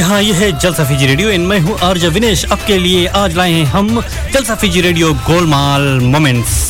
जी हाँ ये है जलसा फीजी रेडियो। इन मैं हूँ आर्ज विनेश। आपके लिए आज लाए हैं हम जलसा Fiji radio Golmaal moments.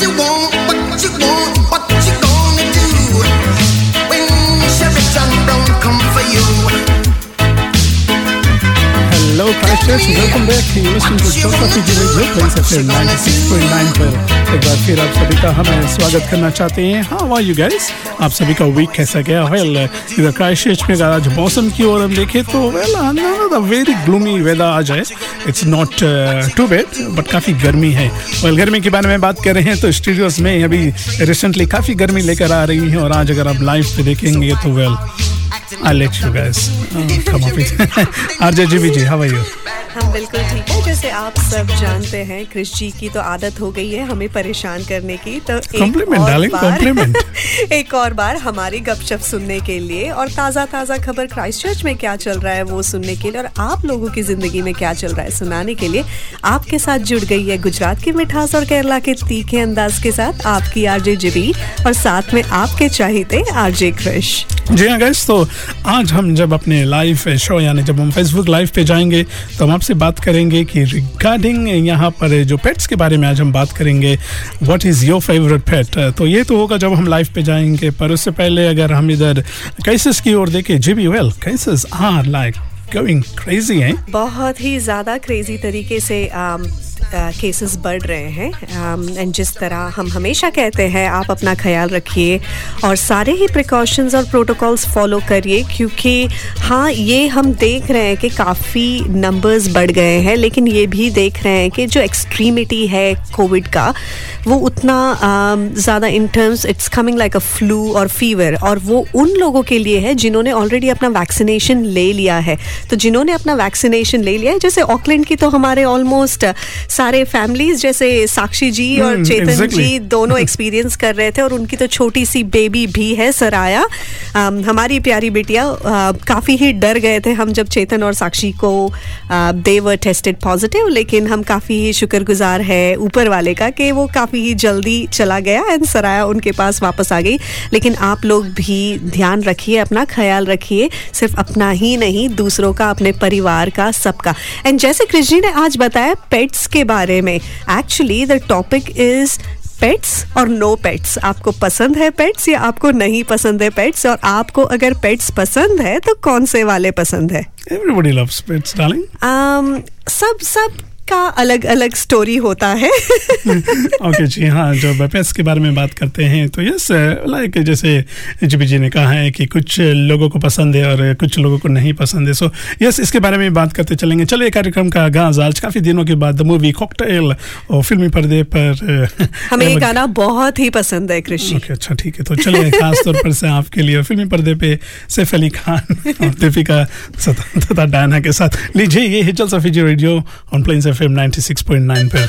Brasil bom. Christchurch. Welcome back. You're listening to Jalsa Fiji Radio, Plains FM 96.9 पर। एक बार फिर आप सभी का हमें स्वागत करना चाहते हैं। हाउ आर यू गाइस आप सभी का वीक कैसा गया? वेल इधर क्राइस्टचर्च में आज मौसम की ओर हम देखें तो वेल वेरी ग्लूमी वेदर आज है। It's not too bad but काफ़ी गर्मी है। वेल गर्मी के बारे में बात कर रहे हैं तो स्टूडियोज में अभी रिसेंटली काफ़ी गर्मी लेकर आ रही है और आज अगर आप लाइव पे देखेंगे तो well I'll let you guys uh, come up with RJ how are you? हम बिल्कुल ठीक है। जैसे आप सब जानते हैं क्रिश जी की तो आदत हो गई है हमें परेशान करने की तो एक और darling, बार- एक और बार हमारी गपशप सुनने के लिए और ताज़ा ताज़ा खबर क्राइस्टचर्च में क्या चल रहा है वो सुनने के लिए और आप लोगों की ज़िंदगी में क्या चल रहा है सुनाने के लिए आपके साथ जुड़ गई है गुजरात की मिठास और केरला के तीखे अंदाज के साथ आपकी आरजे जिबी और साथ में आपके चाहते आरजे क्रिश जी हाँ गैस तो आज हम जब अपने लाइव शो यानी जब हम फेसबुक लाइव पे जाएँगे तो हम आपसे बात करेंगे कि रिगार्डिंग यहाँ पर जो पेट्स के बारे में आज हम बात करेंगे what is your favourite pet तो ये तो होगा जब हम लाइफ पे जाएँगे, पर उससे पहले अगर हम इधर कैसेस की ओर देखें, G B well cases are like going crazy हैं? बहुत ही ज़्यादा क्रेजी तरीके से केसेस बढ़ रहे हैं। एंड जिस तरह हम हमेशा कहते हैं, आप अपना ख्याल रखिए और सारे ही प्रिकॉशंस और प्रोटोकॉल्स फॉलो करिए, क्योंकि हाँ ये हम देख रहे हैं कि काफ़ी नंबर्स बढ़ गए हैं, लेकिन ये भी देख रहे हैं कि जो एक्सट्रीमिटी है कोविड का, वो उतना ज़्यादा in terms it's coming like a flu और फीवर और वो उन लोगों के लिए है जिन्होंने ऑलरेडी अपना वैक्सीनेशन ले लिया है। तो जिन्होंने अपना वैक्सीनेशन ले लिया है, जैसे ऑकलैंड की तो हमारे ऑलमोस्ट सारे फैमिलीज़ जैसे साक्षी जी और Hmm, चेतन exactly. जी दोनों एक्सपीरियंस कर रहे थे और उनकी तो छोटी सी बेबी भी है सराया। अम, हमारी प्यारी बिटिया अ, काफ़ी ही डर गए थे हम जब चेतन और साक्षी को दे वर टेस्टेड पॉजिटिव लेकिन हम काफ़ी ही शुक्रगुजार है ऊपर वाले का कि वो काफ़ी ही जल्दी चला गया एंड सराया उनके पास वापस आ गई। लेकिन आप लोग भी ध्यान रखिए अपना ख्याल रखिए सिर्फ़ अपना ही नहीं दूसरों का अपने परिवार का सबका। एंड जैसे कृष्ण जी ने आज बताया पेट्स के बारे में। Actually the topic is pets और नो पेट्स आपको पसंद है पेट्स या आपको नहीं पसंद है पेट्स और आपको अगर पेट्स पसंद है तो कौन से वाले पसंद है? Everybody loves pets darling um, सब सब का अलग अलग स्टोरी होता है। ओके okay, जी हाँ जब पेट्स के बारे में बात करते हैं तो यस लाइक जैसे जीबी जी ने कहा है कि कुछ लोगों को पसंद है और कुछ लोगों को नहीं पसंद है। सो यस इसके बारे में बात करते चलेंगे। चलिए कार्यक्रम का आगाज़ आज काफ़ी दिनों के बाद द मूवी कॉकटेल और फिल्मी पर्दे पर हमें ये गाना बहुत ही पसंद है कृषि ओके अच्छा ठीक है। तो चलिए खास तौर पर से आपके लिए फिल्मी पर्दे पे सैफ अली खान और दीपिका तथा डायना के साथ। लीजिए ये हिचल सफीजी radio on Plains F M 96.9 पर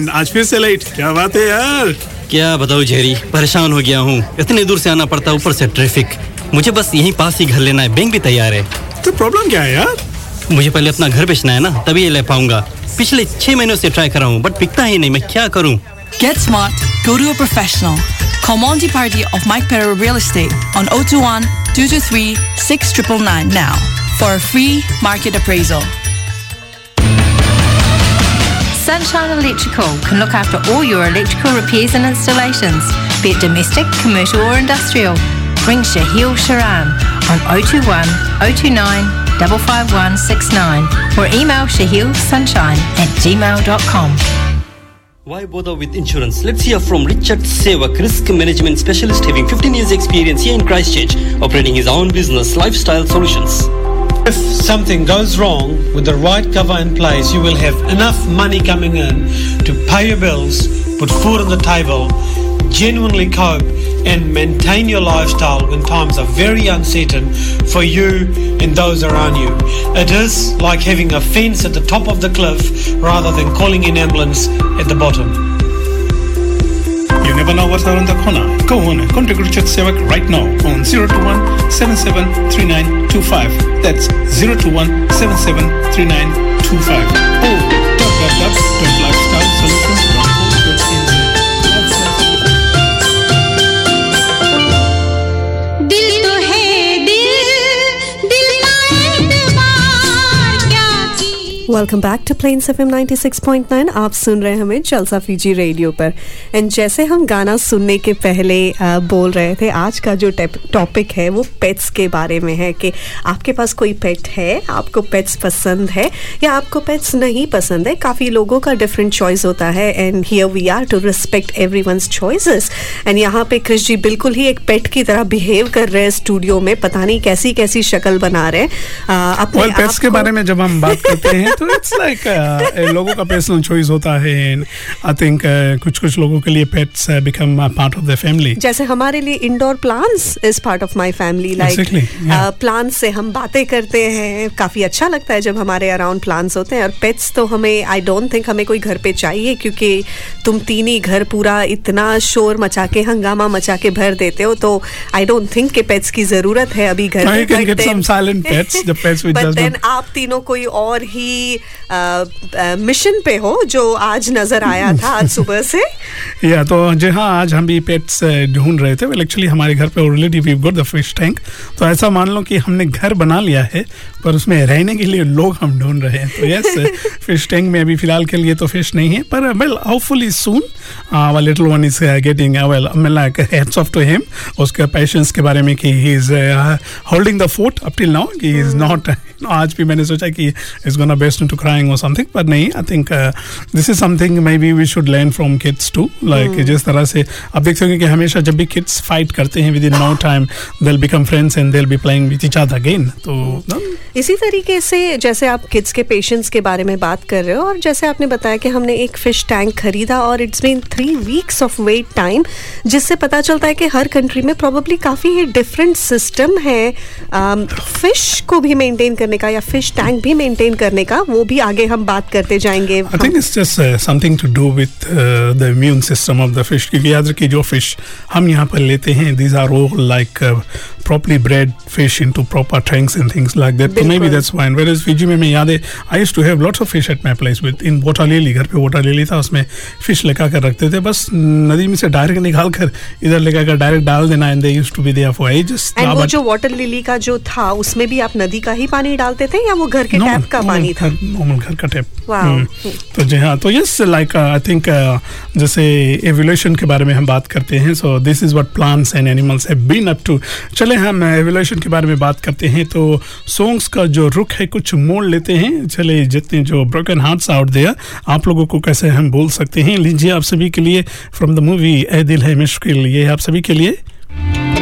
माय आज फिर से लेट क्या बात है यार। क्या बताऊँ जेरी परेशान हो गया हूँ। इतने दूर से आना पड़ता ऊपर से ट्रैफ़िक मुझे बस यहीं पास ही घर लेना है बैंक भी तैयार है। तो प्रॉब्लम क्या है यार? मुझे पहले अपना घर बेचना है ना तभी ये ले पाऊँगा। पिछले छह महीनों से ट्राई कर रहा हूँ बट बिकता ही नहीं मैं क्या करूँ? Get smart, go to a professional. Call Monty Party of Mike Perro Real Estate on 021 223 6999 now for a free market appraisal. Sunshine Electrical can look after all your electrical repairs and installations, be it domestic, commercial or industrial. Ring Shahil Sharan on 021 029 55169 or email shahilsunshine at gmail.com. Why bother with insurance? Let's hear from Richard Sevak, risk management specialist having 15 years experience here in Christchurch, operating his own business, Lifestyle Solutions. If something goes wrong with the right cover in place, you will have enough money coming in to pay your bills, put food on the table, genuinely cope and maintain your lifestyle when times are very uncertain for you and those around you. It is like having a fence at the top of the cliff rather than calling an ambulance at the bottom. Never know what's around the corner. Go on contact Richard Sevak right now on 021 773925. That's 021 773925. Or www.lifestylesolutions.co.nz. Welcome back to plain Plains FM 96.9 आप सुन रहे हैं हमें जलसा Fiji radio पर। And जैसे हम गाना सुनने के पहले अ, बोल रहे थे आज का जो टॉपिक है वो पेट्स के बारे में है कि आपके पास कोई पेट है आपको पेट्स पसंद है या आपको पेट्स नहीं पसंद है काफ़ी लोगों का डिफरेंट चॉइस होता है and here we are to respect every one's choices and यहाँ पे क्रिश जी बिल्कुल ही एक पेट की तरह बिहेव कर रहे हैं स्टूडियो में पता नहीं कैसी कैसी शक्ल बना रहे हैं। अपने वेल पेट्स के बारे में जब हम बात करते हैं तो इट्स लाइक लोगों का पर्सनल चॉइस होता है आई थिंक कुछ कुछ लोगों के लिए pets become part of the family जैसे हमारे लिए indoor plants is part of my family like plants से हम बातें करते हैं। काफ़ी अच्छा लगता है जब हमारे अराउंड प्लांट्स होते हैं और पेट्स तो हमें आई डोंट थिंक हमें कोई घर पे चाहिए क्योंकि तुम तीन ही घर पूरा इतना शोर मचा के हंगामा मचा के भर देते हो तो आई डोंट थिंक के पेट्स की ज़रूरत है अभी घर not- आप तीनों कोई और ही मिशन पे हो जो आज नज़र आया था आज सुबह से। या तो जी हाँ आज हम भी पेट्स ढूंढ रहे थे। वेल एक्चुअली हमारे घर पे already we got the fish tank तो ऐसा मान लो कि हमने घर बना लिया है पर उसमें रहने के लिए लोग हम ढूंढ रहे हैं। तो यस फ़िश टैंक में अभी फ़िलहाल के लिए तो फ़िश नहीं है पर well hopefully soon our little one is getting well like heads off to him उसके पेशेंस के बारे में कि he is holding the fort up till now कि इज़ नॉट आज भी मैंने सोचा कि is gonna best to crying और समथिंग पर नहीं I think this is something maybe we should learn from kids to like जिस तरह से आप देख सकें कि हमेशा जब भी किड्स फाइट करते हैं within no time they become friends and they be playing with each other again तो इसी तरीके से जैसे आप किड्स के पेशेंट्स के बारे में बात कर रहे हो और जैसे आपने बताया कि हमने एक फ़िश टैंक खरीदा और it's been three weeks of wait time जिससे पता चलता है कि हर कंट्री में प्रोबेबली काफ़ी ही डिफरेंट सिस्टम है फ़िश को भी मेंटेन करने का या फ़िश टैंक भी मेंटेन करने का वो भी आगे हम बात करते जाएँगे I think it's just uh, something to do with uh, the immune system of क्योंकि याद रखिए जो fish हम यहाँ पर लेते हैं these are all like uh, properly bred fish into proper tanks and things like that. So maybe that's fine. Whereas Fiji में मैं याद है I used to have lots of fish at my place with in water lily घर पे water lily था उसमें fish लगा कर रखते थे बस नदी में से डायरेक्ट निकाल कर इधर लगा कर डायरेक्ट डाल देना and they used to be there for ages. Now, वो जो वाटर लिली का जो था उसमें भी आप नदी का ही पानी डालते थे या वो घर के टैप का पानी था नॉर्मल घर का टैप. हम्म। तो जी हाँ तो यस लाइक आई थिंक जैसे एवोल्यूशन के बारे में हम बात करते हैं so this is what plants and animals have been up to चले हम एवोल्यूशन के बारे में बात करते हैं तो सॉन्ग्स का जो रुख है कुछ मोड़ लेते हैं। चले जितने जो ब्रोकन हार्ट्स आउट देयर आप लोगों को कैसे हम बोल सकते हैं? लीजिए आप सभी के लिए फ्रॉम द मूवी ए दिल है मुश्किल ये आप सभी के लिए।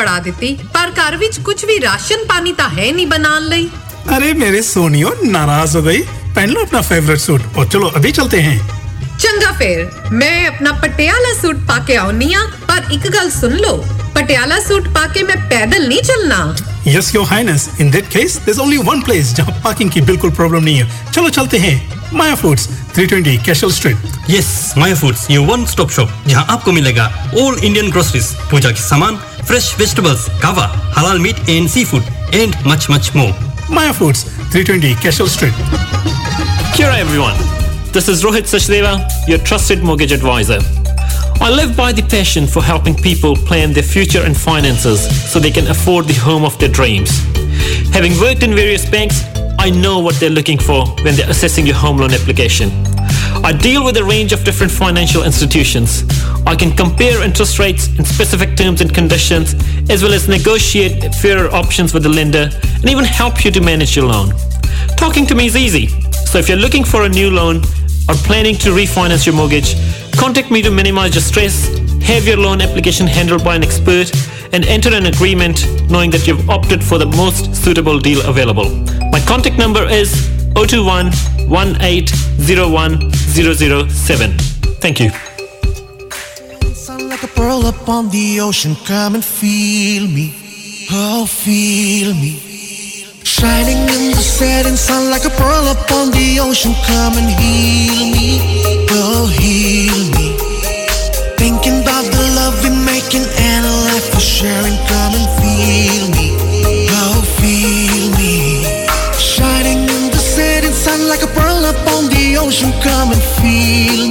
ਫੜਾ ਦਿੱਤੀ ਪਰ ਘਰ ਵਿੱਚ ਕੁਝ ਵੀ ਰਾਸ਼ਨ ਪਾਣੀ ਤਾਂ ਹੈ ਨਹੀਂ ਬਣਾਉਣ ਲਈ अरे मेरे सोनियो नाराज हो गई पहन लो अपना फेवरेट सूट और चलो अभी चलते हैं ਚੰਗਾ ਫੇਰ ਮੈਂ ਆਪਣਾ ਪਟਿਆਲਾ ਸੂਟ ਪਾ ਕੇ ਆਉਣੀ ਆ ਪਰ ਇੱਕ ਗੱਲ ਸੁਣ ਲਓ ਪਟਿਆਲਾ ਸੂਟ ਪਾ ਕੇ ਮੈਂ ਪੈਦਲ ਨਹੀਂ ਚੱਲਣਾ yes your highness in that case there's only one place जहां पार्किंग की बिल्कुल प्रॉब्लम नहीं है चलो चलते हैं Maya Foods 320 Castle street yes Maya Foods ये वन स्टॉप शॉप जहां आपको मिलेगा ऑल इंडियन ग्रोसरीज पूजा के सामान fresh vegetables, kava, halal meat and seafood, and much, much more. Maya Foods, 320 Cashel Street. Kira everyone. This is Rohit Sachdeva, your trusted mortgage advisor. I live by the passion for helping people plan their future and finances so they can afford the home of their dreams. Having worked in various banks, I know what they're looking for when they're assessing your home loan application. I deal with a range of different financial institutions I can compare interest rates in specific terms and conditions, as well as negotiate fairer options with the lender and even help you to manage your loan. Talking to me is easy. So if you're looking for a new loan or planning to refinance your mortgage, contact me to minimize your stress, have your loan application handled by an expert, and enter an agreement knowing that you've opted for the most suitable deal available. My contact number is 021 1801 007. Thank you. Like a pearl upon the ocean, come and feel me. Oh, feel me. Shining in the setting sun like a pearl upon the ocean, come and heal me. Oh, heal me. Thinking about the love we're making and a life we're sharing, come and feel me. Oh, feel me. Shining in the setting sun like a pearl upon the ocean, come and feel me.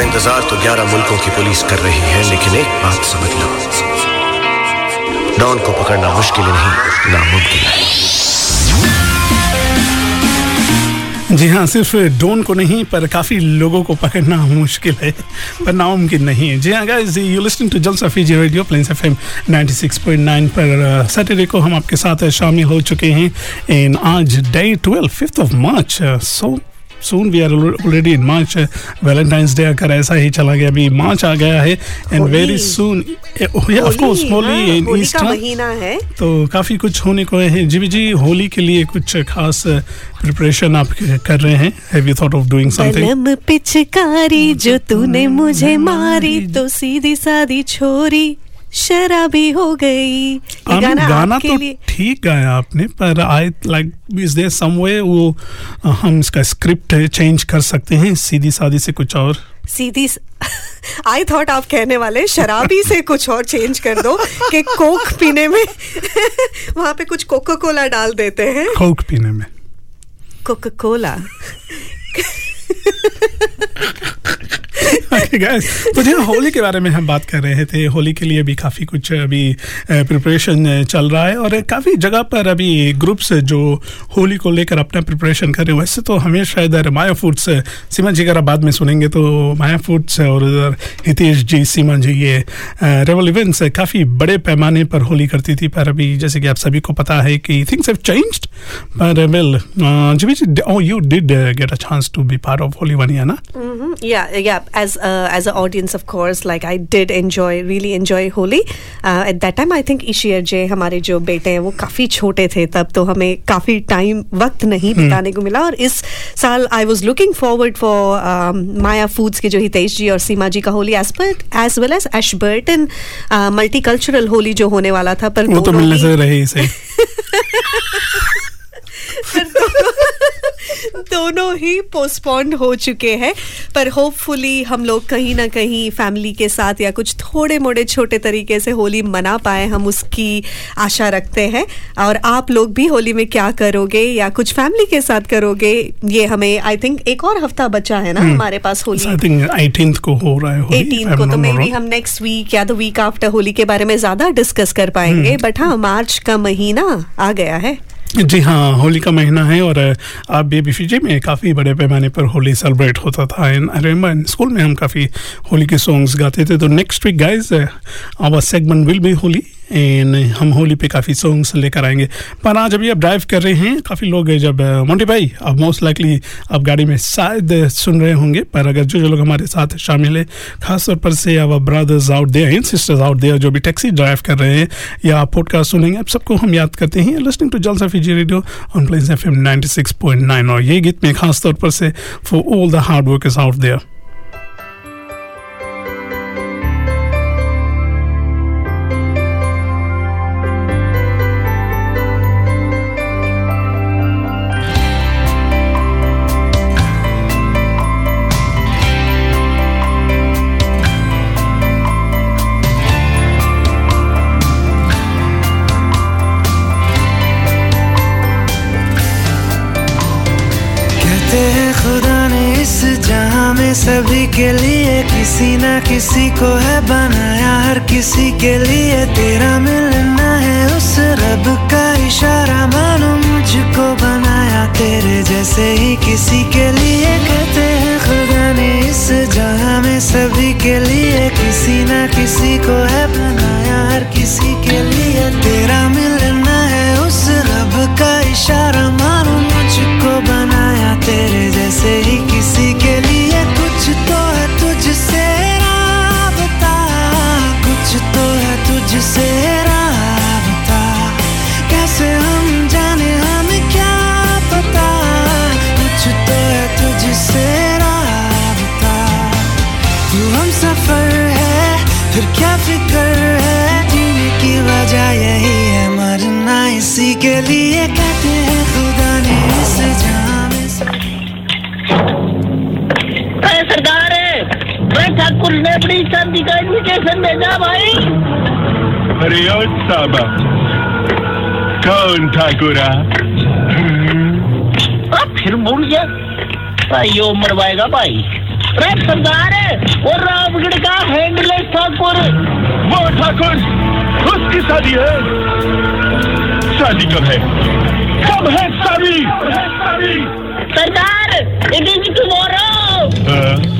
का इंतज़ार तो 11 मुल्कों की police कर रही है, लेकिन एक बात समझ लो। डॉन को पकड़ना मुश्किल नहीं, नामुमकिन है। जी हाँ सिर्फ़ डोन को नहीं, पर काफ़ी लोगों को पकड़ना मुश्किल है, पर नामुमकिन नहीं है। जी हाँ guys you listen to Jalsa Fiji radio Plains F M 96.9 पर सैटरडे को हम आपके साथ शामिल हो चुके हैं इन आज day twelve fifth of March so soon we are already in March Valentine's day अगर ऐसा ही चला गया। अभी मार्च आ गया है and very soon of course हाँ, होली इन होली का ईस्टर महीना है। तो काफ़ी कुछ होने को है। जी जी होली के लिए कुछ खास प्रिपरेशन आप कर रहे हैं? Have you thought of doing something पिचकारी जो तूने मुझे मारी तो सीधी सादी छोरी। शराबी हो गई। गाना, गाना तो ठीक गाया आपने पर I like is there some way वो हम इसका स्क्रिप्ट चेंज कर सकते हैं सीधी सादी से कुछ और? सीधी आई थॉट आप कहने वाले शराबी से कुछ और चेंज कर दो कि कोक पीने में वहाँ पे कुछ कोका कोला डाल देते हैं। कोक पीने में। कोका कोला Okay, तो जी हाँ, होली के बारे में हम बात कर रहे थे। होली के लिए भी काफ़ी कुछ अभी प्रिपरेशन चल रहा है और काफ़ी जगह पर अभी ग्रुप्स जो होली को लेकर अपना प्रिपरेशन कर रहे हैं वैसे तो हमें शायद माया फूड्स सीमा जी अगर बाद में सुनेंगे तो माया फूड्स और उधर हितेश जी सीमा जी ये रेवल इवेंट्स काफ़ी बड़े पैमाने पर होली करती थी। पर अभी जैसे कि आप सभी को पता है कि थिंग्स हैव चेंज्ड पर वेल जी you did uh, get a chance to be part of holy one year na Mhm. As uh, as an audience, of course, like I did enjoy, really enjoy Holi. Uh, at that time, I ईशियर जय हमारे जो बेटे हैं वो काफ़ी छोटे थे तब तो हमें काफ़ी टाइम वक्त नहीं हम्म। बिताने को मिला और इस साल I was looking forward for Maya Foods के जो हितेश जी और सीमा जी का Holi as per as well as Ashburton multicultural Holi जो होने वाला था पर वो तो मिलने से रहे सही दोनों ही पोस्टपोन्ड हो चुके हैं पर होपफुली हम लोग कहीं ना कहीं फैमिली के साथ या कुछ थोड़े मोड़े छोटे तरीके से होली मना पाए हम उसकी आशा रखते हैं और आप लोग भी होली में क्या करोगे या कुछ फैमिली के साथ करोगे ये हमें आई थिंक एक और हफ़्ता बचा है ना हम्म। हमारे पास होली आई थिंक 18th को हो रहा है 18 को तो मे बी हम नेक्स्ट वीक या द वीक आफ्टर होली के बारे में ज़्यादा डिस्कस कर पाएँगे हम्म। बट हाँ मार्च का महीना आ गया है जी हाँ होली का महीना है और आप फिजी में काफ़ी बड़े पैमाने पर होली सेलिब्रेट होता था। एंड आई रिमेंबर स्कूल में हम काफ़ी होली के सॉन्ग्स गाते थे। तो next week guys our segment will be Holi. And हम होली पे काफ़ी सॉन्ग्स लेकर आएँगे। पर आज अभी आप ड्राइव कर रहे हैं, काफ़ी लोग जब मोंटी भाई, अब मोस्ट लाइकली आप गाड़ी में शायद सुन रहे होंगे, पर अगर जो जो लोग हमारे साथ शामिल है, खासतौर पर से our brothers out there and sisters out there जो भी टैक्सी ड्राइव कर रहे हैं, या पॉडकास्ट सुनेंगे, आप सबको हम याद करते हैं। Listening to Jalsa Fiji radio on Plains F M ninety six point nine और ये गीत में खास तौर पर से for all the hard workers out there के लिए किसी ना किसी को है बनाया, हर किसी के लिए तेरा मिलना है उस रब का इशारा। मानो मुझको बनाया तेरे जैसे ही किसी के लिए कहते हैं खुदा ने इस जहाँ में सभी के लिए किसी ना किसी को है बनाया, हर किसी के लिए तेरा मिलना है उस रब का इशारा। मानो मुझको बनाया तेरे जैसे ही शादी का इन्विटेशन भेजा भाई अरे साबा कौन ठाकुरा फिर भूल गया भाई यो मरवाएगा भाई अरे सरदार वो रामगढ़ का हैंडलेस ठाकुर वो ठाकुर उसकी शादी है शादी कब है कब है शादी सरदार इट इज़ टुमारो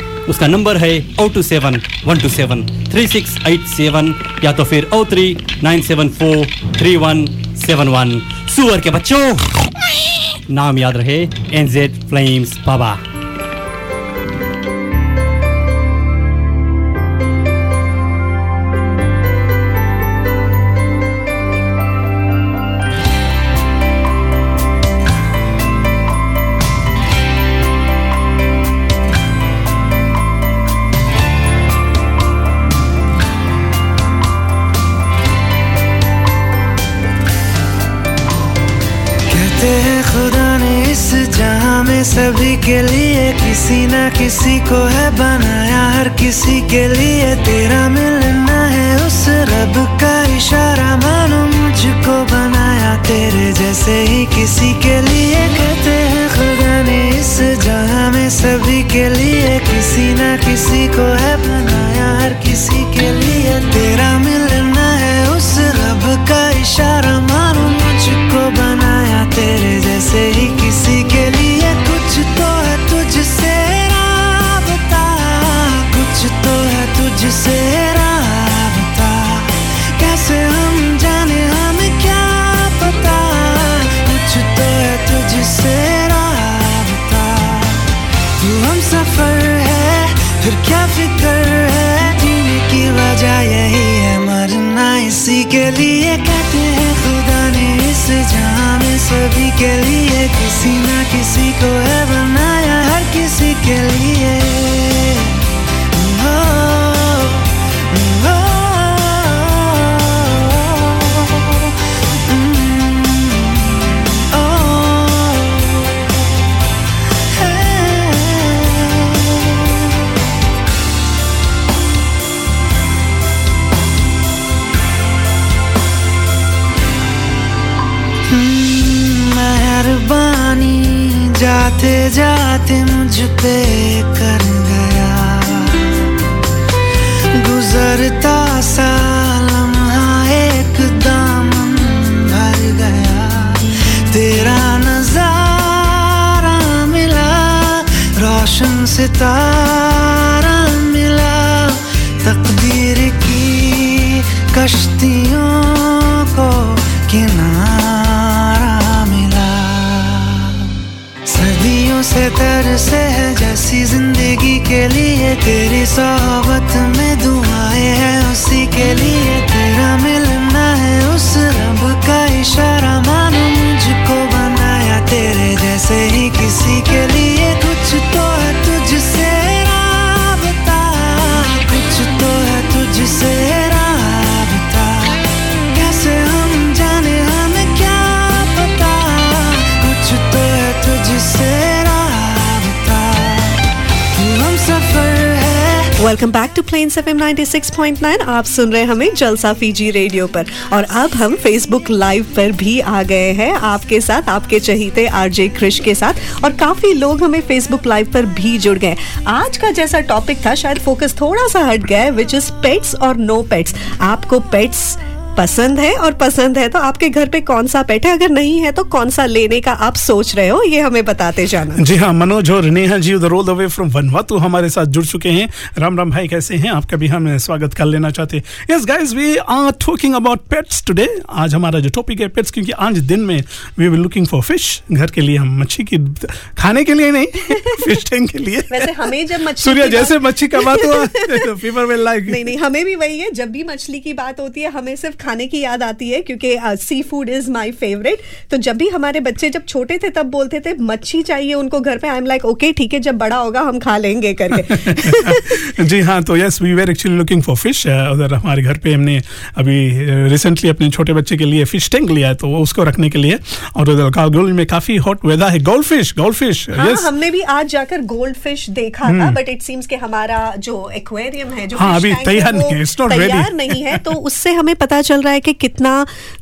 उसका नंबर है o two seven, one two seven, three six eight seven या तो फिर o three nine seven four three one seven one. सुअर के बच्चों, नाम याद रहे एनजेड फ्लेम्स बाबा सभी के लिए किसी ना किसी को है बनाया, हर किसी के लिए तेरा मिलना है उस रब का इशारा। मानो मुझको बनाया तेरे जैसे ही किसी के लिए। कहते हैं, खुदा ने इस जहाँ में सभी के लिए किसी ना किसी को है बनाया, हर किसी के लिए तेरा मिलना है उस रब का इशारा। मानो मुझको बनाया तेरे जैसे ही के लिए कहते हैं, खुदा ने इस जहाँ में सभी के लिए किसी ना किसी मुझ तेरी सोहबत में welcome back to Plains FM 96.9 आप सुन रहे हैं हमें जलसा फीजी रेडियो पर। और अब हम फेसबुक लाइव पर भी आ गए हैं। आपके साथ, आपके चहीते आरजे क्रिश के साथ। और काफ़ी लोग हमें फेसबुक लाइव पर भी जुड़ गए आज का जैसा टॉपिक था, शायद फोकस थोड़ा सा हट गया है विच इज़ पेट्स और नो पेट्स आपको पेट्स पसंद है और पसंद है तो आपके घर पे कौन सा पेट है? अगर नहीं है तो कौन सा लेने का आप सोच रहे हो? ये हमें बताते जाना। जी हाँ मनोज और नेहा जी उधर all the way from Vanuatu हमारे साथ जुड़ चुके हैं। राम राम भाई कैसे हैं? आपका भी हम स्वागत कर लेना चाहते हैं। Yes guys we are talking about pets today आज हमारा जो टॉपिक है पेट्स क्योंकि आज दिन में we will looking for fish घर के लिए हम मच्छी की खाने के लिए नहीं फ़िश टैंक के लिए। वैसे हमें जब मछली सूर्य जैसे मच्छी का बात हुआ फीवर विल लाइक नहीं नहीं हमें भी वही है। जब भी मछली की बात होती है हमें सिर्फ़ खाने की याद आती है क्योंकि sea food is my favourite तो जब भी हमारे बच्चे जब छोटे थे तब बोलते थे मच्छी चाहिए उनको घर पे। आई एम लाइक ओके ठीक है जब बड़ा होगा हम खा लेंगे करके। जी हाँ तो yes we were actually looking for fish उधर हमारे घर पे हमने अभी रिसेंटली अपने छोटे बच्चे के लिए फ़िश टैंक लिया है तो वो उसको रखने के लिए। और उधर कालगोल में काफ़ी हॉट वेदर है। Gold fish gold fish yes हमने भी आज जाकर गोल्ड फ़िश देखा था। बट इट सीम्स कि हमारा जो एक्वेरियम है जो हाँ, अभी तैयार नहीं है, तैयार नहीं है तो उससे हमें पता चल रहा है कि कितना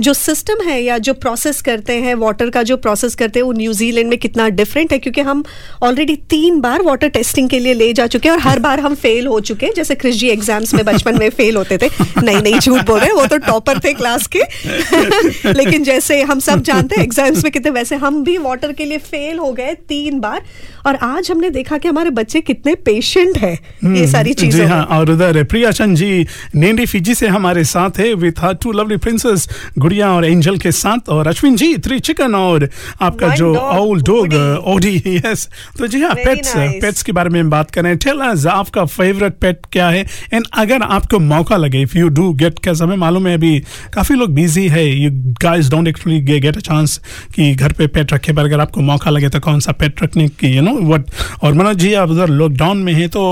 जो सिस्टम है या जो प्रोसेस करते हैं वाटर का जो प्रोसेस करते हैं वो न्यूजीलैंड में कितना डिफरेंट है? क्योंकि हम ऑलरेडी तीन बार वाटर टेस्टिंग के लिए ले जा चुके हैं और हर बार हम फेल हो चुके हैं। जैसे क्रिश जी एग्ज़ाम्स में बचपन में फेल होते थे। नहीं नहीं झूठ बोल रहे वो तो टॉपर थे क्लास के। लेकिन जैसे हम सब जानते हैं एग्ज़ाम्स में कितने वैसे हम भी वाटर के लिए फेल हो गए तीन बार। और आज हमने देखा कि हमारे बच्चे कितने पेशेंट है ये सारी जी चीज़ों हाँ और उधर प्रिया चंद जी नेंडी फिजी से हमारे साथ है। With her two lovely princess गुड़िया और एंजल के साथ और अश्विन जी थ्री चिकन और आपका जो dog, old dog OD yes तो जी हाँ पेट्स पेट्स के बारे में बात करें टेल अस आपका फेवरेट पेट क्या है? एंड अगर आपको मौका लगे इफ़ यू डू गेट कैसे हमें मालूम है अभी काफ़ी लोग बिज़ी है। You guys don't actually get a chance कि घर पे पेट रखे पर अगर आपको मौका लगे तो कौन सा पेट रखने की यू नो व्हाट और मनोज जी आप उधर लॉकडाउन में हैं तो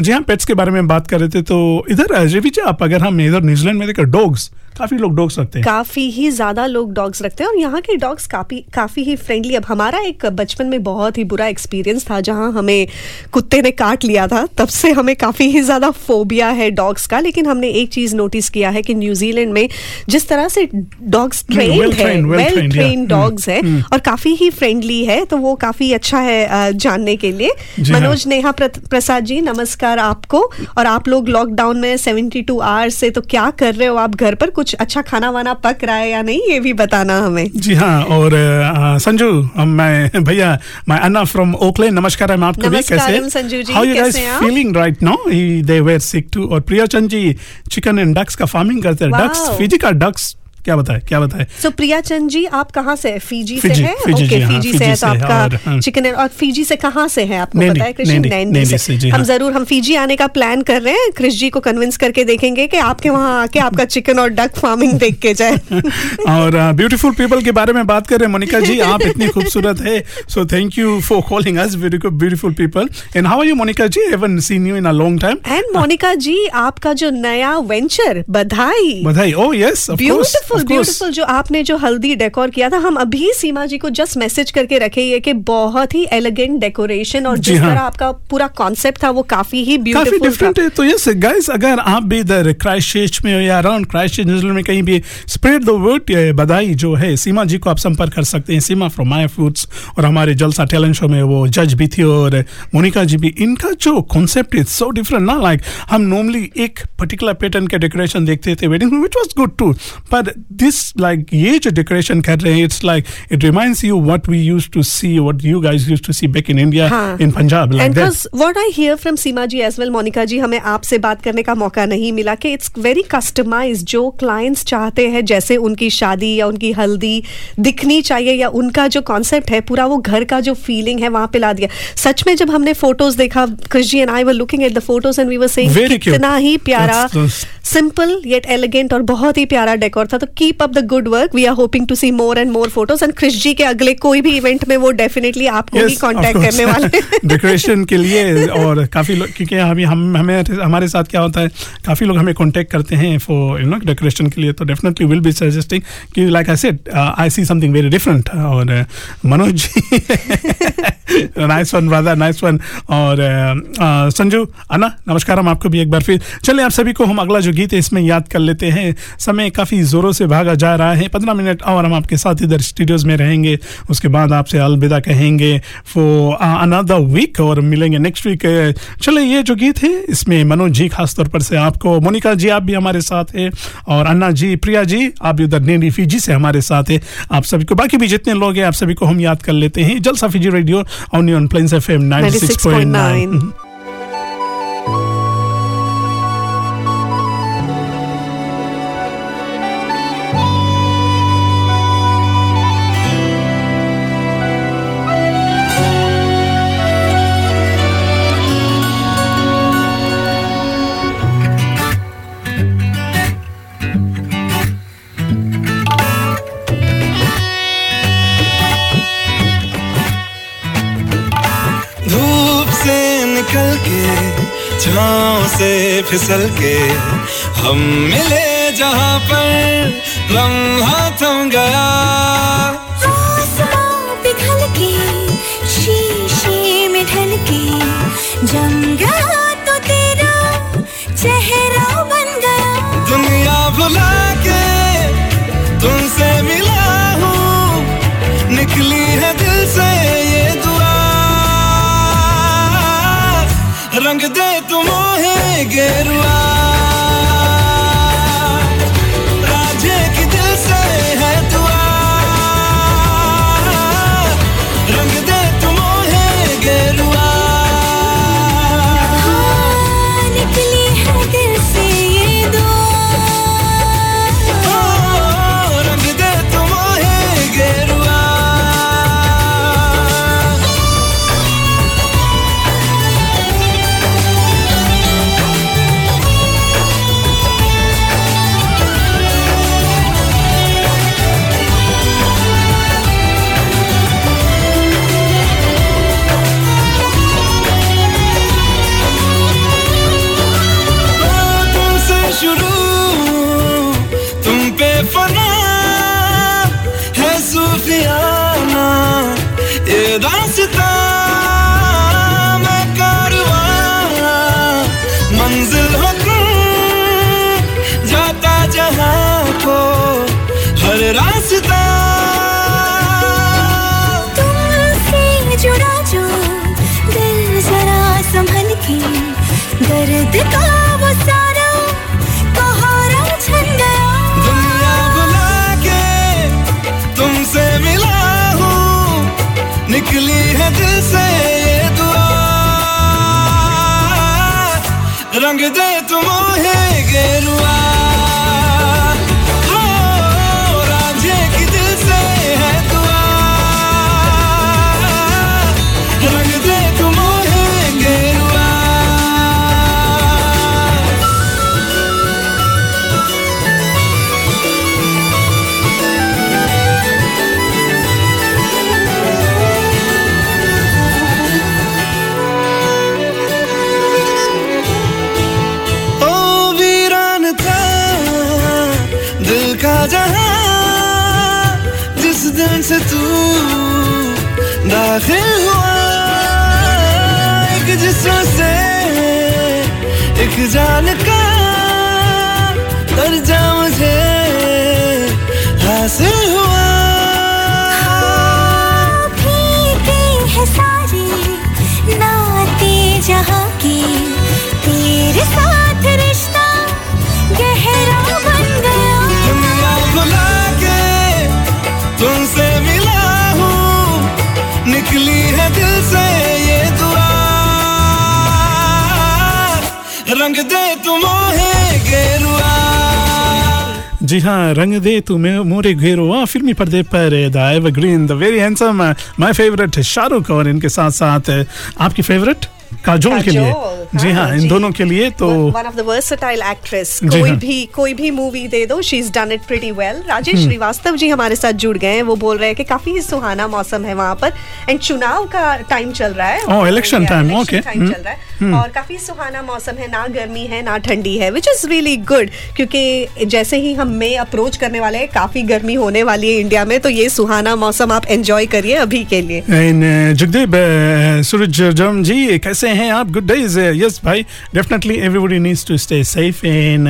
जी हाँ पेट्स के बारे में बात कर रहे थे तो इधर रिविच आप अगर हम इधर न्यूजीलैंड में देखो डॉग्स काफ़ी लोग डॉग्स रखते हैं। काफ़ी ही ज़्यादा लोग डॉग्स रखते हैं और यहाँ के डॉग्स काफ़ी काफ़ी ही फ्रेंडली अब हमारा एक बचपन में बहुत ही बुरा एक्सपीरियंस था जहाँ हमें कुत्ते ने काट लिया था। तब से हमें काफ़ी ही ज़्यादा फोबिया है डॉग्स का लेकिन हमने एक चीज़ नोटिस किया है कि न्यूजीलैंड में जिस तरह से डॉग्स ट्रेन है वेल ट्रेन डॉग्स है। और काफ़ी ही फ्रेंडली है तो वो काफ़ी अच्छा है जानने के लिए। हाँ। मनोज नेहा प्रसाद जी नमस्कार आपको। और आप लोग लॉकडाउन में 72 आवर्स से तो क्या कर रहे हो? आप घर पर कुछ अच्छा खाना वाना पक रहा है या नहीं ये भी बताना हमें। जी हाँ और संजू मैं भैया मैं अन्ना फ्रॉम ओकलैंड नमस्कार हम आपको भी कैसे? Sanju ji, how you guys? Feeling right now they were sick too और Priya Chand ji chicken and ducks का फ़ार्मिंग करते हैं. डक्स फ़िज़िकल डक्स क्या बताए क्या बताए? सो प्रिया चंद जी आप कहाँ से है? फीजी से फिजी, है? फिजी ओके हाँ, फीजी से फिजी है से तो आपका हाँ। चिकन और फीजी से कहाँ से है? आपको पता है कृषि नैनी, नैनी नैनी से। हम हाँ। ज़रूर हम फीजी आने का प्लान कर रहे हैं। क्रिश जी को कन्विंस करके देखेंगे कि आपके वहाँ आके आपका चिकन और डक फ़ार्मिंग देख के जाए। और ब्यूटीफुल पीपल के बारे में बात कर रहे हैं। मोनिका जी आप इतनी खूबसूरत है। So thank you for calling us beautiful people and how are you Monica ji? Haven't seen you in a long time and Monica ji आपका जो नया वेंचर बधाई। बधाई। Yes of course beautiful beautiful जो आपने जो हल्दी डेकोर किया था हम अभी सीमा जी को जस्ट मैसेज करके रखे ये कि बहुत ही एलिगेंट डेकोरेशन और जिस हाँ। तरह आपका पूरा कॉन्सेप्ट था वो काफ़ी ही काफ़ी ब्यूटीफुल डिफरेंट है। तो यस गाइस अगर आप भी इधर क्राइस्ट चर्च में या अराउंड क्राइस्ट चर्च न्यूजीलैंड में कहीं भी स्प्रेड द वर्ड बधाई जो है सीमा जी को आप संपर्क कर सकते हैं। सीमा फ्रॉम माय फूड्स और हमारे जलसा टैलेंट शो में वो जज भी थी और मोनिका जी भी इनका जो कॉन्सेप्ट इज़ सो डिफरेंट ना लाइक हम नॉर्मली एक पर्टिकुलर पैटर्न के डेकोरेशन देखते थे वेडिंग में विच वाज गुड टू पर दिस लाइक ये जो डेकोरेशन कर रहे हैं it's like it reminds you what we used to see what you guys used to see back in India. In Punjab like that what I hear from Seema ji as well Monica ji हमें आपसे बात करने का मौका नहीं मिला कि it's very customise जो क्लाइंट्स चाहते हैं जैसे उनकी शादी या उनकी हल्दी दिखनी चाहिए या उनका जो कॉन्सेप्ट है पूरा वो घर का जो फीलिंग है वहाँ पे ला दिया सच में जब हमने फ़ोटोज़ देखा Krish ji and I were looking at the photos and we were saying. कितना ही प्यारा सिंपल येट एलिगेंट और बहुत ही प्यारा डेकोर था तो keep up the good work we are hoping to see more and more photos and Krish ji के अगले कोई भी इवेंट में वो डेफिनेटली आपको ही कांटेक्ट करने वाले डेकोरेशन के लिए और काफ़ी लोग क्योंकि अभी हम हमें हमारे साथ क्या होता है काफ़ी लोग हमें कांटेक्ट करते हैं फॉर यू नो डेकोरेशन के लिए। तो डेफिनेटली विल बी सजेस्टिंग कि like I said I see something very different और uh, Manoj ji. Nice one brother nice one और संजू, अन्ना नमस्कार हम आपको भी एक बार फिर। चलिए, आप सभी को हम अगला जो गीत है, इसमें याद कर लेते हैं। समय काफ़ी जोरों से भागा जा रहा है। पंद्रह मिनट और हम आपके साथ इधर स्टूडियोज में रहेंगे। उसके बाद आपसे अलविदा कहेंगे फॉर अनदर वीक और मिलेंगे नेक्स्ट वीक चलिए, ये जो गीत है, इसमें मनोज जी खासतौर पर से आपको, मोनिका जी, आप भी हमारे साथ है। और अन्ना जी, प्रिया जी, आप भी उधर नेनी फीजी से हमारे साथ है। आप सभी को, बाकी भी जितने लोग हैं, आप सभी को हम याद कर लेते हैं। जलसा Fiji radio on on Plains F M 96.9 धूप फिसल के हम मिले जहाँ पर लम्हा थम गया। से तू दाखिल हुआ। एक जिसम से एक जान का जी हाँ रंग दे तू मे, मोरे घेरो। फिल्मी पर्दे पर the evergreen, the very handsome, my favourite Shahrukh और इनके साथ साथ आपकी फेवरेट? काजोल के लिए। जी हाँ, हाँ इन दोनों के लिए तो one of the versatile actress कोई हाँ। भी कोई भी मूवी दे दो she is done it pretty well Rajesh hmm. Srivastava ji हमारे साथ जुड़ गए हैं। वो बोल रहे हैं कि काफ़ी सुहाना मौसम है वहाँ पर। एंड चुनाव का टाइम चल रहा है। Oh, election Yeah, time, election okay. time हम्म, चल रहा है। हम्म। और काफ़ी सुहाना मौसम है ना गर्मी है ना ठंडी है विच इज़ रियली गुड क्योंकि जैसे ही हम मई अप्रोच करने वाले हैं काफ़ी गर्मी होने वाली है इंडिया में तो ये सुहाना मौसम आप एंजॉय करिए अभी के लिए। जगदीप uh, सूरज जम जी कैसे हैं आप गुड डेज़ यस भाई definitely everybody needs to stay safe in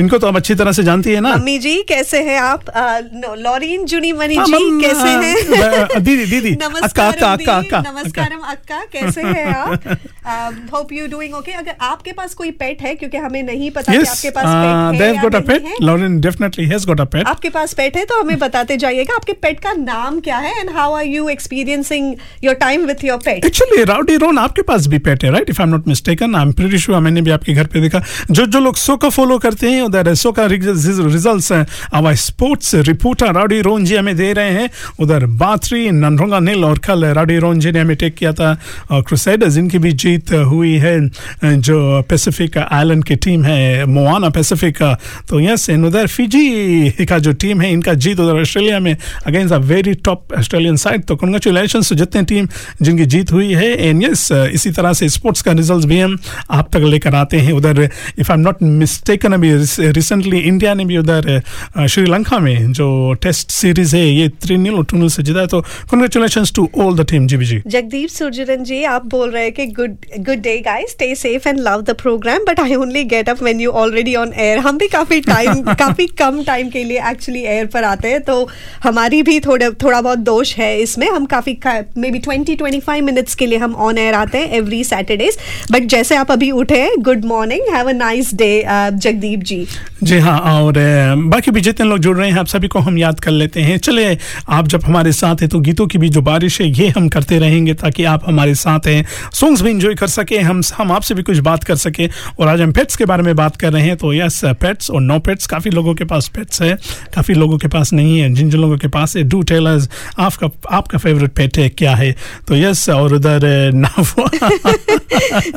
इनको तो आप अच्छी तरह से जानती है ना। मम्मी जी कैसे हैं आप? अ, लॉरीन जुनी मनी हाँ, जी कैसे हाँ, हैं? दीदी, दीदी, अक्का, नमस्कार अक्का, अक्का, अक्का, नमस्कारम अक्का। कैसे हैं आप? होप यू डूइंग ओके अगर आपके पास कोई पेट है क्योंकि हमें नहीं पता कि आपके पास uh, पेट है they've या got a नहीं pet. है। Lauren definitely has got a pet. आपके पास पेट है तो हमें बताते जाइएगा आपके पेट का नाम क्या है and how are you experiencing your time with your pet actually Rowdy Ron आपके पास भी पेट है। Right if I am not mistaken I am pretty sure मैंने भी आपके घर पे देखा। जो जो लोग सो का फॉलो करते हैं, उधर सो का results our sports reporter Rowdy Ron ji हमें दे रहे हैं। उधर बाथरी ननरोंगा नील और कल राउडी रोन जी ने हमें टेक किया था क्रूसेडर्स इनकी भी जीत हुई है जो पैसिफिक आइलैंड की टीम है मोआना पैसिफिक तो यस इन उधर फिजी का जो टीम है, इनका जीत उधर ऑस्ट्रेलिया में against a very top Australian side तो कंग्रेचुलेशन जितने टीम जिनकी जीत हुई है एंड यस इसी तरह से स्पोर्ट्स का रिज़ल्ट भी हम आप तक लेकर आते हैं उधर if I am not mistaken अभी रिसेंटली इंडिया ने भी उधर श्रीलंका में जो टेस्ट सीरीज़ है ये थ्री नील टू नील से जीता है तो congratulation to all the team जी जी जगदीप सुरजरन जी आप बोल रहे हैं कि good good day guys stay safe and love the programme but I only get up when you already on air हम भी काफ़ी टाइम काफ़ी कम टाइम के लिए एक्चुअली एयर पर आते हैं तो हमारी भी थोड़ा थोड़ा बहुत दोष है इसमें। हम काफ़ी may be twenty twenty five minutes के लिए हम ऑन एयर आते हैं एवरी सैटरडेज बट जैसे आप अभी उठे good morning have a nice day Jagdeep ji. जी हाँ और बाकी भी जितने लोग जुड़ रहे हैं आप सभी को हम याद कर लेते हैं। चले आप जब हमारे साथ हैं तो गीतों की भी जो बारिश है ये हम करते रहेंगे ताकि आप हमारे साथ हैं। सॉन्ग्स भी इंजॉय कर सके हम हम आपसे भी कुछ बात कर सके। और आज हम पेट्स के बारे में बात कर रहे हैं तो यस पेट्स और नो पेट्स काफ़ी लोगों के पास पेट्स है काफ़ी लोगों के पास नहीं है। जिन जिन लोगों के पास है डू टेलर्स आपका आपका फेवरेट पेट है क्या है? तो यस और उधर अ, नाव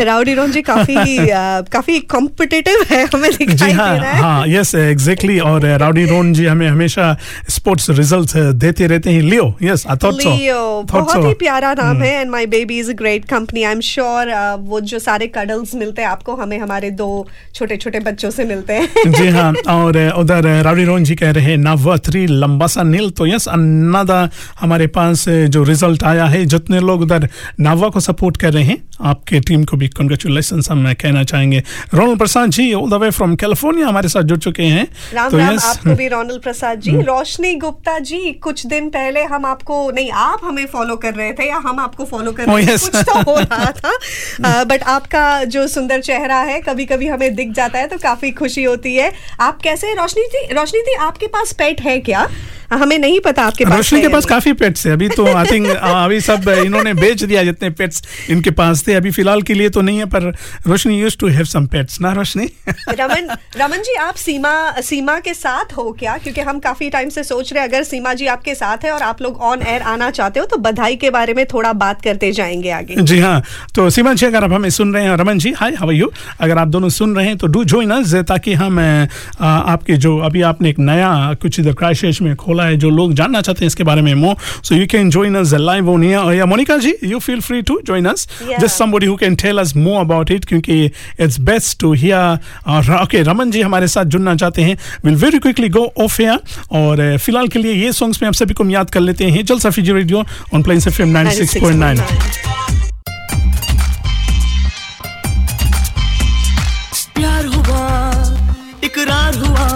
राउडी रोन जी काफ़ी अ, काफ़ी कॉम्पिटिटिव है हमें जी दिखाई हाँ दे रहा है। हाँ यस एग्जैक्टली और राउडी रोन जी हमें हमेशा स्पोर्ट्स रिजल्ट्स देते रहते हैं। लियो यस आई थॉट सो लियो बहुत ही प्यारा नाम है and my baby is a great company I am sure वो जो सारे कडल्स मिलते हैं आपको हमें हमारे दो छोटे छोटे बच्चों से मिलते हैं। जी हाँ और उधर राउडी रोन जी कह रहे हैं नव थ्री लंबा सा नील। तो यस अन्नादा हमारे पास जो रिज़ल्ट आया है जितने लोग उधर नावा को सपोर्ट कर रहे हैं आपके टीम को भी कंग्रेचुलेशन हम कहना चाहेंगे। Ronal Prasad ji all the way from California हमारे साथ जुड़ चुके हैं। राम तो राम yes, आपको भी रोनल प्रसाद जी। हम्म। रोशनी गुप्ता जी कुछ दिन पहले हम आपको नहीं आप हमें फॉलो कर रहे थे या हम आपको फॉलो कर Oh, रहे थे? yes. कुछ तो हो रहा था। बट आपका जो सुंदर चेहरा है कभी कभी हमें दिख जाता है तो काफ़ी खुशी होती है। आप कैसे रोशनी जी रोशनी जी आपके पास पेट है क्या? हमें नहीं पता आपके पास रोशनी के पास काफ़ी पेट्स है अभी तो आई थिंक अभी सब इन्होंने बेच दिया जितने पेट्स इनके पास थे। अभी फ़िलहाल के लिए तो नहीं है पर Roshni used to have some pets ना रोशनी? रमन रमन जी आप सीमा सीमा के साथ हो क्या? क्योंकि हम काफ़ी टाइम से सोच रहे हैं अगर सीमा जी आपके साथ है और आप लोग ऑन एयर आना चाहते हो तो बधाई के बारे में थोड़ा बात करते जाएँगे आगे। जी हाँ तो सीमा जी अगर आप हमें सुन रहे हैं Raman ji hi how you अगर आप दोनों सुन रहे हैं तो डू जॉइन अस ताकि हम आपके जो अभी आपने एक नया कुछ इधर क्राइसिस में खोला है जो लोग जानना चाहते हैं इसके बारे में more so you can join us live here या Monica ji you feel free to join us Yeah. Just somebody who can tell us more about it क्योंकि it's best to hear uh, okay Raman ji हमारे साथ जुड़ना चाहते हैं। Will very quickly go off air और uh, फ़िलहाल के लिए ये सॉन्ग्स में आप सभी को याद कर लेते हैं। जल Safi radio on Plains F M 96.9 प्यार हुआ इकरार हुआ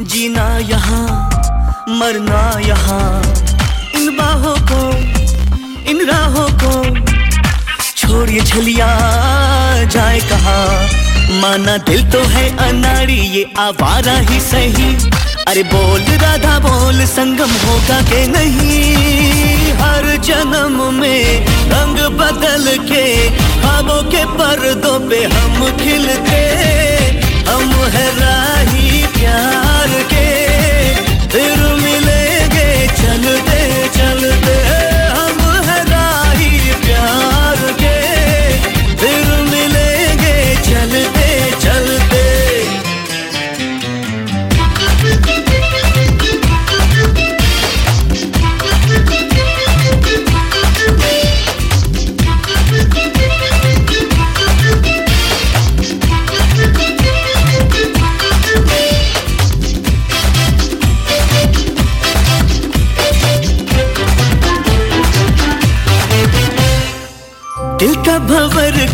जीना यहाँ मरना यहाँ। इन बाहों को इन राहों को छोड़िए छलिया जाए कहाँ? माना दिल तो है अनाड़ी, ये आवारा ही सही। अरे बोल, राधा बोल, संगम होगा के नहीं? हर जन्म में रंग बदल के ख्वाबों के पर्दों पे हम खिलते। हम है राही प्यार।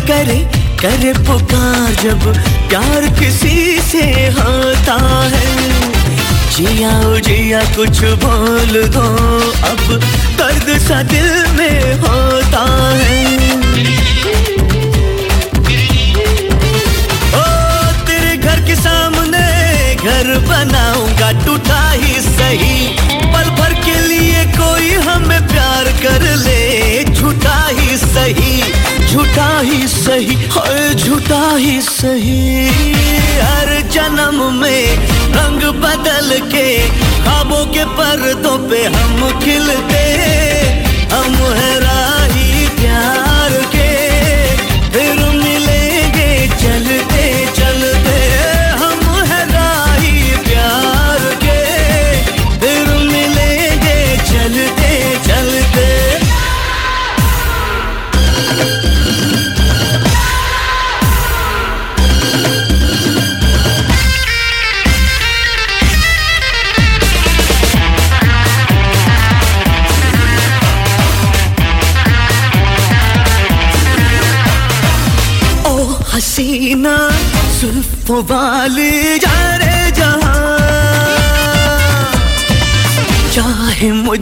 करे, कर पुकार जब प्यार किसी से होता है। जिया जिया कुछ बोल दो, अब दर्द सा दिल में होता है। सही हर जन्म में रंग बदल के खाबों के पर्दों पे हम खिलते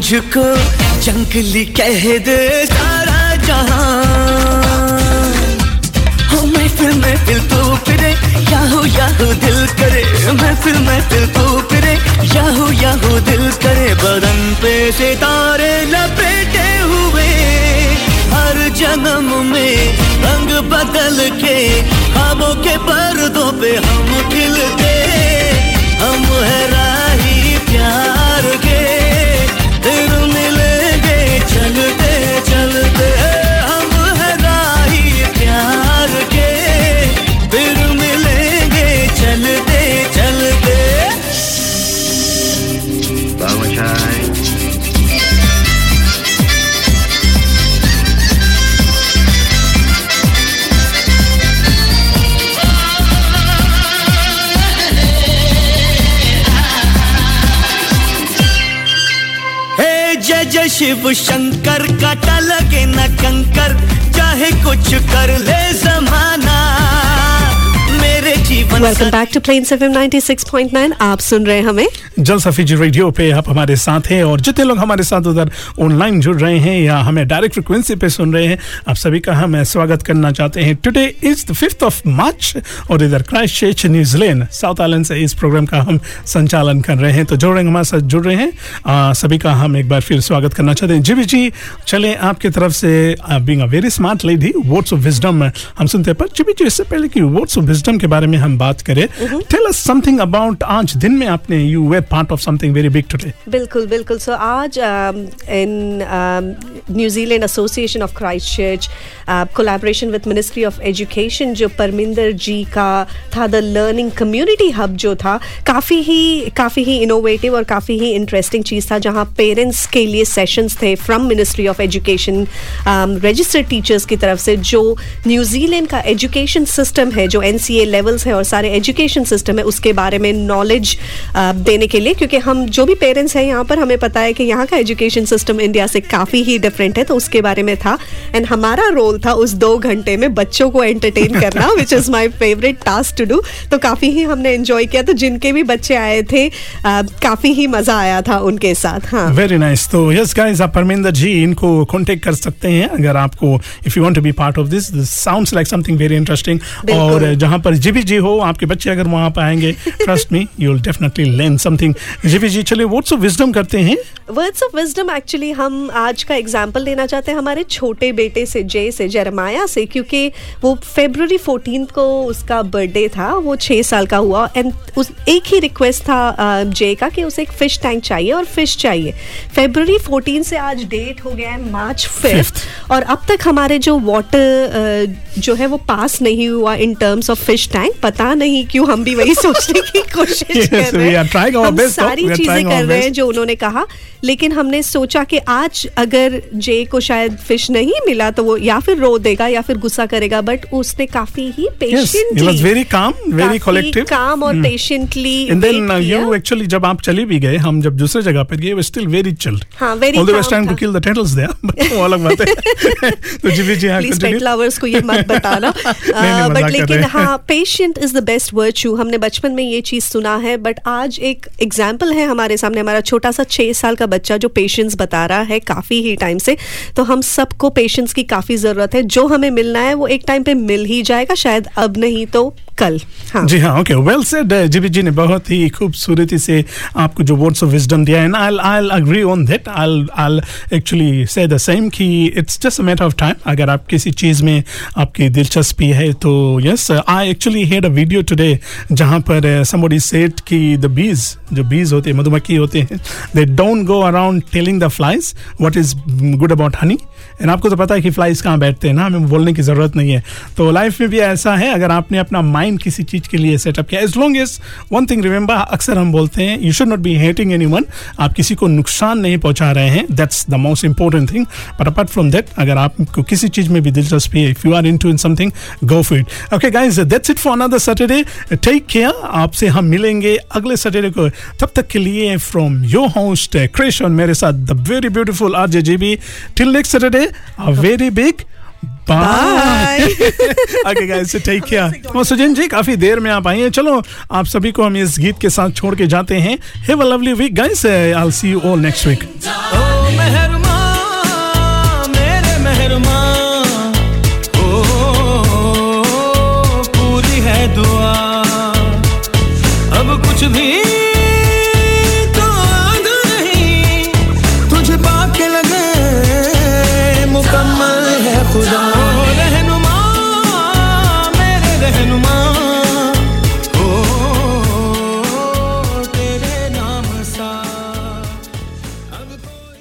मुझको जंगली कह दे सारा जहाँ। हो, महफिल महफिल तू फिरे, याहू याहू दिल करे। महफिल महफिल तू फिरे, याहू याहू दिल करे। बदन पे सितारे लपेटे हुए, हर जन्म में रंग बदल के ख्वाबों के पर्दों पे हम खिलते शिव शंकर काटा लगे न कंकर चाहे कुछ कर ले जमाना। मेरे जीवन welcome back to Plains FM 96.9 आप सुन रहे हैं हमें जल सफी जी रेडियो पे आप हमारे साथ हैं और जितने लोग हमारे साथ उधर ऑनलाइन जुड़ रहे हैं या हमें डायरेक्ट फ्रिक्वेंसी पे सुन रहे हैं आप सभी का हम स्वागत करना चाहते हैं। Today is the fifth of March और इधर Christchurch New Zealand South Island से इस प्रोग्राम का हम संचालन कर रहे हैं। तो जो रहे हमारे साथ जुड़ रहे हैं आ, सभी का हम एक बार फिर स्वागत करना चाहते हैं। जी जी चले आपकी तरफ़ से being a very smart lady words of wisdom हम सुनते हैं। पर जी जी इससे पहले कि वर्ड्स ऑफ़ विजडम के बारे में हम बात बात करें टेल अस समथिंग अबाउट आज दिन में आपने you were part of something very big today बिल्कुल बिल्कुल। सो आज in New Zealand association of Christchurch collaboration with ministry of education जो परमिंदर जी का था द लर्निंग कम्युनिटी हब जो था, काफ़ी ही काफ़ी ही इनोवेटिव और काफ़ी ही इंटरेस्टिंग चीज़ था, जहाँ पेरेंट्स के लिए सेशंस थे from ministry of education registered teachers की तरफ़ से, जो न्यूजीलैंड का एजुकेशन सिस्टम है, जो एन लेवल्स है और सारे एजुकेशन सिस्टम है, उसके बारे में नॉलेज देने के लिए क्योंकि हम जो भी पेरेंट्स हैं यहाँ पर हमें पता है कि यहाँ का एजुकेशन सिस्टम इंडिया से काफ़ी ही डिफरेंट है तो उसके बारे में था। एंड हमारा रोल था उस दो घंटे में बच्चों को एंटरटेन करना which is my favourite task to do तो काफ़ी ही हमने एंजॉय किया तो जिनके भी बच्चे आए थे अ, काफ़ी ही मज़ा आया था उनके साथ हाँ। वेरी नाइस तो यस गाइस आप परमिंदर जी इनको कांटेक्ट कर सकते हैं अगर आपको if you want to be part of this sounds like something very interesting और जहाँ पर जीबी जी हो आपके बच्चे अगर वहाँ पर आएँगे trust me you will definitely learn something GB ji चलिए वर्ड्स ऑफ़ विजडम करते हैं वर्ड्स ऑफ़ विजडम एक्चुअली हम आज का एग्ज़ाम्पल लेना चाहते हैं हमारे छोटे बेटे से जय से जरमाया से क्योंकि वो फेब्रुवरी 14 को उसका बर्थडे था वो छः साल का हुआ एंड उस एक ही रिक्वेस्ट था जय का कि उसे एक फ़िश टैंक चाहिए और फ़िश चाहिए फेब्रुवरी 14 से आज डेट हो गया है मार्च फिफ्थ और अब तक हमारे जो वाटर जो है वो पास नहीं हुआ in terms of fish tank पता नहीं क्यों हम भी वही सोचने की कोशिश Yes, कर रहे are सारी चीज़ें कर रहे हैं जो उन्होंने कहा लेकिन हमने सोचा कि आज अगर जे को शायद फ़िश नहीं मिला तो वो या फिर रो देगा या फिर गुस्सा करेगा बट उसने काफ़ी ही was very calm, very collective. काम और. पेशेंटली uh, you जब आप चले भी गए हम जब दूसरे जगह पर गए still very chilled. हाँ, calm trying to था। kill the turtles वो अलग बात है. तो जीबी जी हाँ प्लीज़ पेट लवर्स को ये मत बताना बट लेकिन रहे हैं। हाँ patient is the best virtue हमने बचपन में ये चीज़ सुना है बट आज एक एग्ज़ाम्पल है हमारे सामने। हमारा छोटा सा छह साल का बच्चा जो पेशेंस बता रहा है काफ़ी ही टाइम से तो हम सबको पेशेंस की काफ़ी ज़रूरत है। जो हमें मिलना है, वो एक टाइम पे मिल ही जाएगा, शायद अब नहीं तो कल। हाँ। जी हाँ okay well said GB ji ने बहुत ही खूबसूरती से आपको जो वर्ड्स ऑफ़ विजडम दिया and I I agree on that I I actually say the same कि it's just a matter of time अगर आप किसी चीज़ में आपकी दिलचस्पी है तो yes I actually had a video today जहाँ पर समबडी सेड कि द बीज जो बीज होते हैं, मधुमक्खी होते हैं they don't go around telling the flies what is good about honey and आपको तो पता है कि फ्लाइज कहाँ बैठते हैं ना, हमें बोलने की ज़रूरत नहीं है। तो लाइफ में भी ऐसा है, अगर आपने अपना माइंड किसी चीज़ के लिए सेटअप किया as long as one thing remember अक्सर हम बोलते हैं you should not be hating any आप किसी को नुकसान नहीं पहुँचा रहे हैं that's the most important thing but apart from that अगर आपको किसी चीज़ में भी दिलचस्पी है if you are in to in something go for it okay guys that's it for another Saturday take care आपसे हम मिलेंगे अगले सैटरडे को। तब तक के लिए फ्रॉम योर होस्ट क्रिश और मेरे साथ the very beautiful R J G B till next Saturday a very big bye okay guys take care और सुजन जी काफ़ी देर में आप आई हैं। चलो आप सभी को हम इस गीत के साथ छोड़ के जाते हैं। Have a lovely week guys I will see you all next week ओ पूरी है दुआ। अब कुछ भी